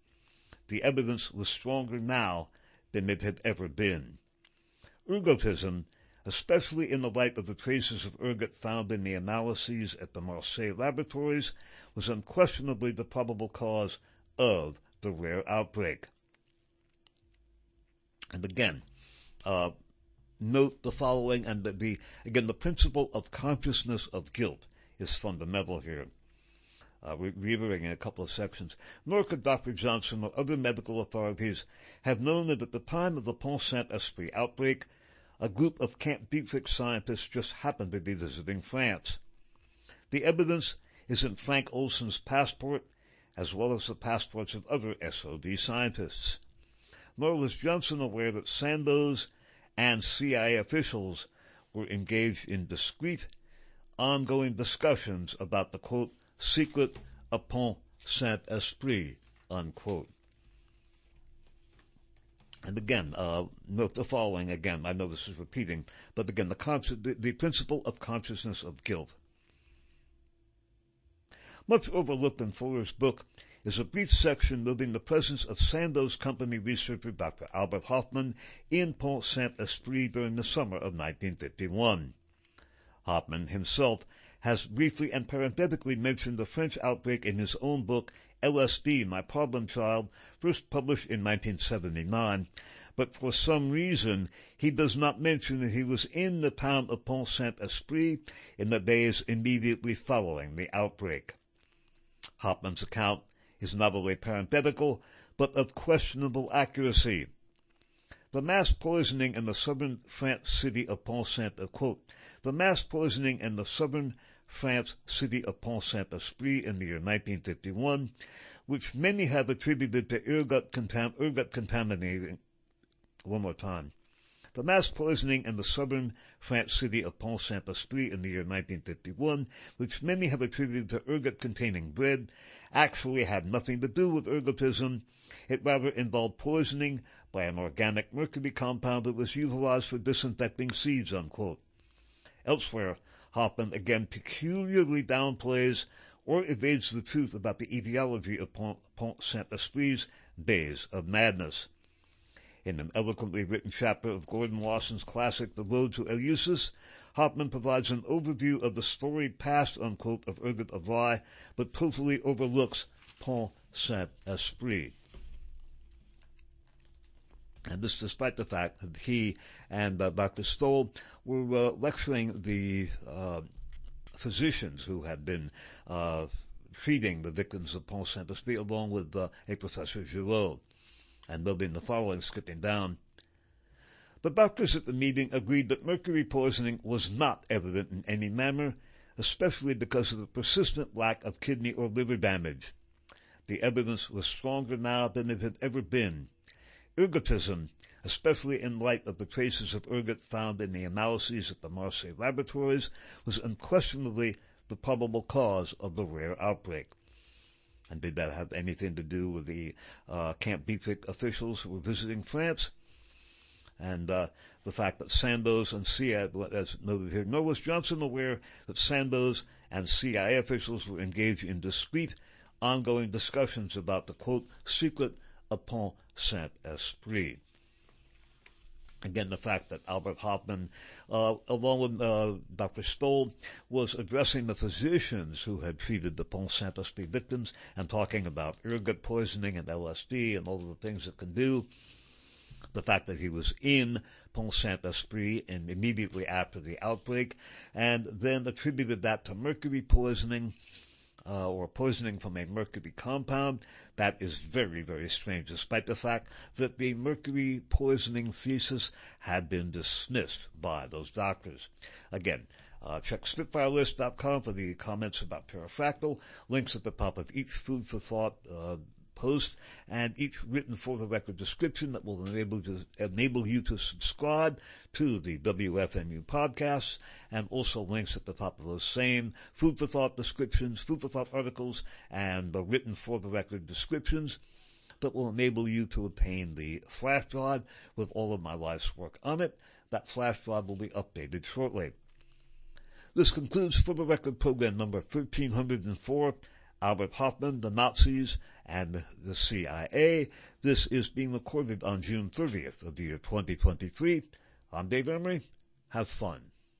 The evidence was stronger now than it had ever been. Ergotism, especially in the light of the traces of ergot found in the analyses at the Marseille laboratories, was unquestionably the probable cause of the rare outbreak. And again, uh, note the following, and the, the, again, the principle of consciousness of guilt is fundamental here. Uh, reiterating a couple of sections. Nor could Dr. Johnson or other medical authorities have known that at the time of the Pont Saint-Esprit outbreak, a group of Camp Detrick scientists just happened to be visiting France. The evidence is in Frank Olson's passport, as well as the passports of other SOD scientists. Nor was Johnson aware that Sandoz and CIA officials were engaged in discreet, ongoing discussions about the quote, secret of Pont Saint-Esprit, unquote. And again, uh, note the following again. I know this is repeating, but again, the, the, the principle of consciousness of guilt. Much overlooked in Fuller's book is a brief section noting the presence of Sandoz Company researcher Dr. Albert Hofmann in Pont Saint-Esprit during the summer of 1951. Hofmann himself has briefly and parenthetically mentioned the French outbreak in his own book, LSD, My Problem Child, first published in 1979, but for some reason he does not mention that he was in the town of Pont Saint-Esprit in the days immediately following the outbreak. Hofmann's account is not only parenthetical, but of questionable accuracy. The mass poisoning in the southern France city of Pont Saint, uh, quote, the mass poisoning in the southern France city of Pont Saint-Esprit in the year 1951, which many have attributed to ergot, contam- contaminating, one more time, the mass poisoning in the southern France city of Pont Saint-Esprit in the year 1951, which many have attributed to ergot-containing bread, actually had nothing to do with ergotism. It rather involved poisoning by an organic mercury compound that was utilized for disinfecting seeds, unquote. Elsewhere, Hofmann again peculiarly downplays or evades the truth about the etiology of Pont, Saint-Esprit's days of madness. In an eloquently written chapter of Gordon Wasson's classic The Road to Eleusis, Hofmann provides an overview of the storied past, unquote, of Ergot of Rye, but totally overlooks Pont Saint-Esprit. And this despite the fact that he and uh, Dr. Stoll were uh, lecturing the uh, physicians who had been uh, treating the victims of Pont Saint-Esprit along with a Professor Giraud and noting the following, skipping down. The doctors at the meeting agreed that mercury poisoning was not evident in any manner, especially because of the persistent lack of kidney or liver damage. The evidence was stronger now than it had ever been. Ergotism, especially in light of the traces of ergot found in the analyses at the Marseille laboratories, was unquestionably the probable cause of the rare outbreak. And did that have anything to do with the uh, Camp Detrick officials who were visiting France? And uh, the fact that Sandoz and CIA, as noted here, nor was Johnson aware that Sandoz and CIA officials were engaged in discreet, ongoing discussions about the quote secret of Pont Saint-Esprit. Again, the fact that Albert Hofmann, uh, along with uh, Dr. Stoll, was addressing the physicians who had treated the Pont Saint-Esprit victims and talking about ergot poisoning and LSD and all the things it can do. The fact that he was in Pont Saint-Esprit and immediately after the outbreak, and then attributed that to mercury poisoning, uh, or poisoning from a mercury compound, that is very, very strange, despite the fact that the mercury poisoning thesis had been dismissed by those doctors. Again, uh, check SpitfireList.com for the comments about Perifractal, links at the top of each food for thought uh, post and each written for the record description that will enable to enable you to subscribe to the WFMU podcasts and also links at the top of those same food for thought descriptions, food for thought articles, and the written for the record descriptions that will enable you to obtain the flash drive with all of my life's work on it. That flash drive will be updated shortly. This concludes for the record program number 1304. Albert Hofmann, the Nazis, and the CIA. This is being recorded on June 30th of the year 2023. I'm Dave Emory. Have fun.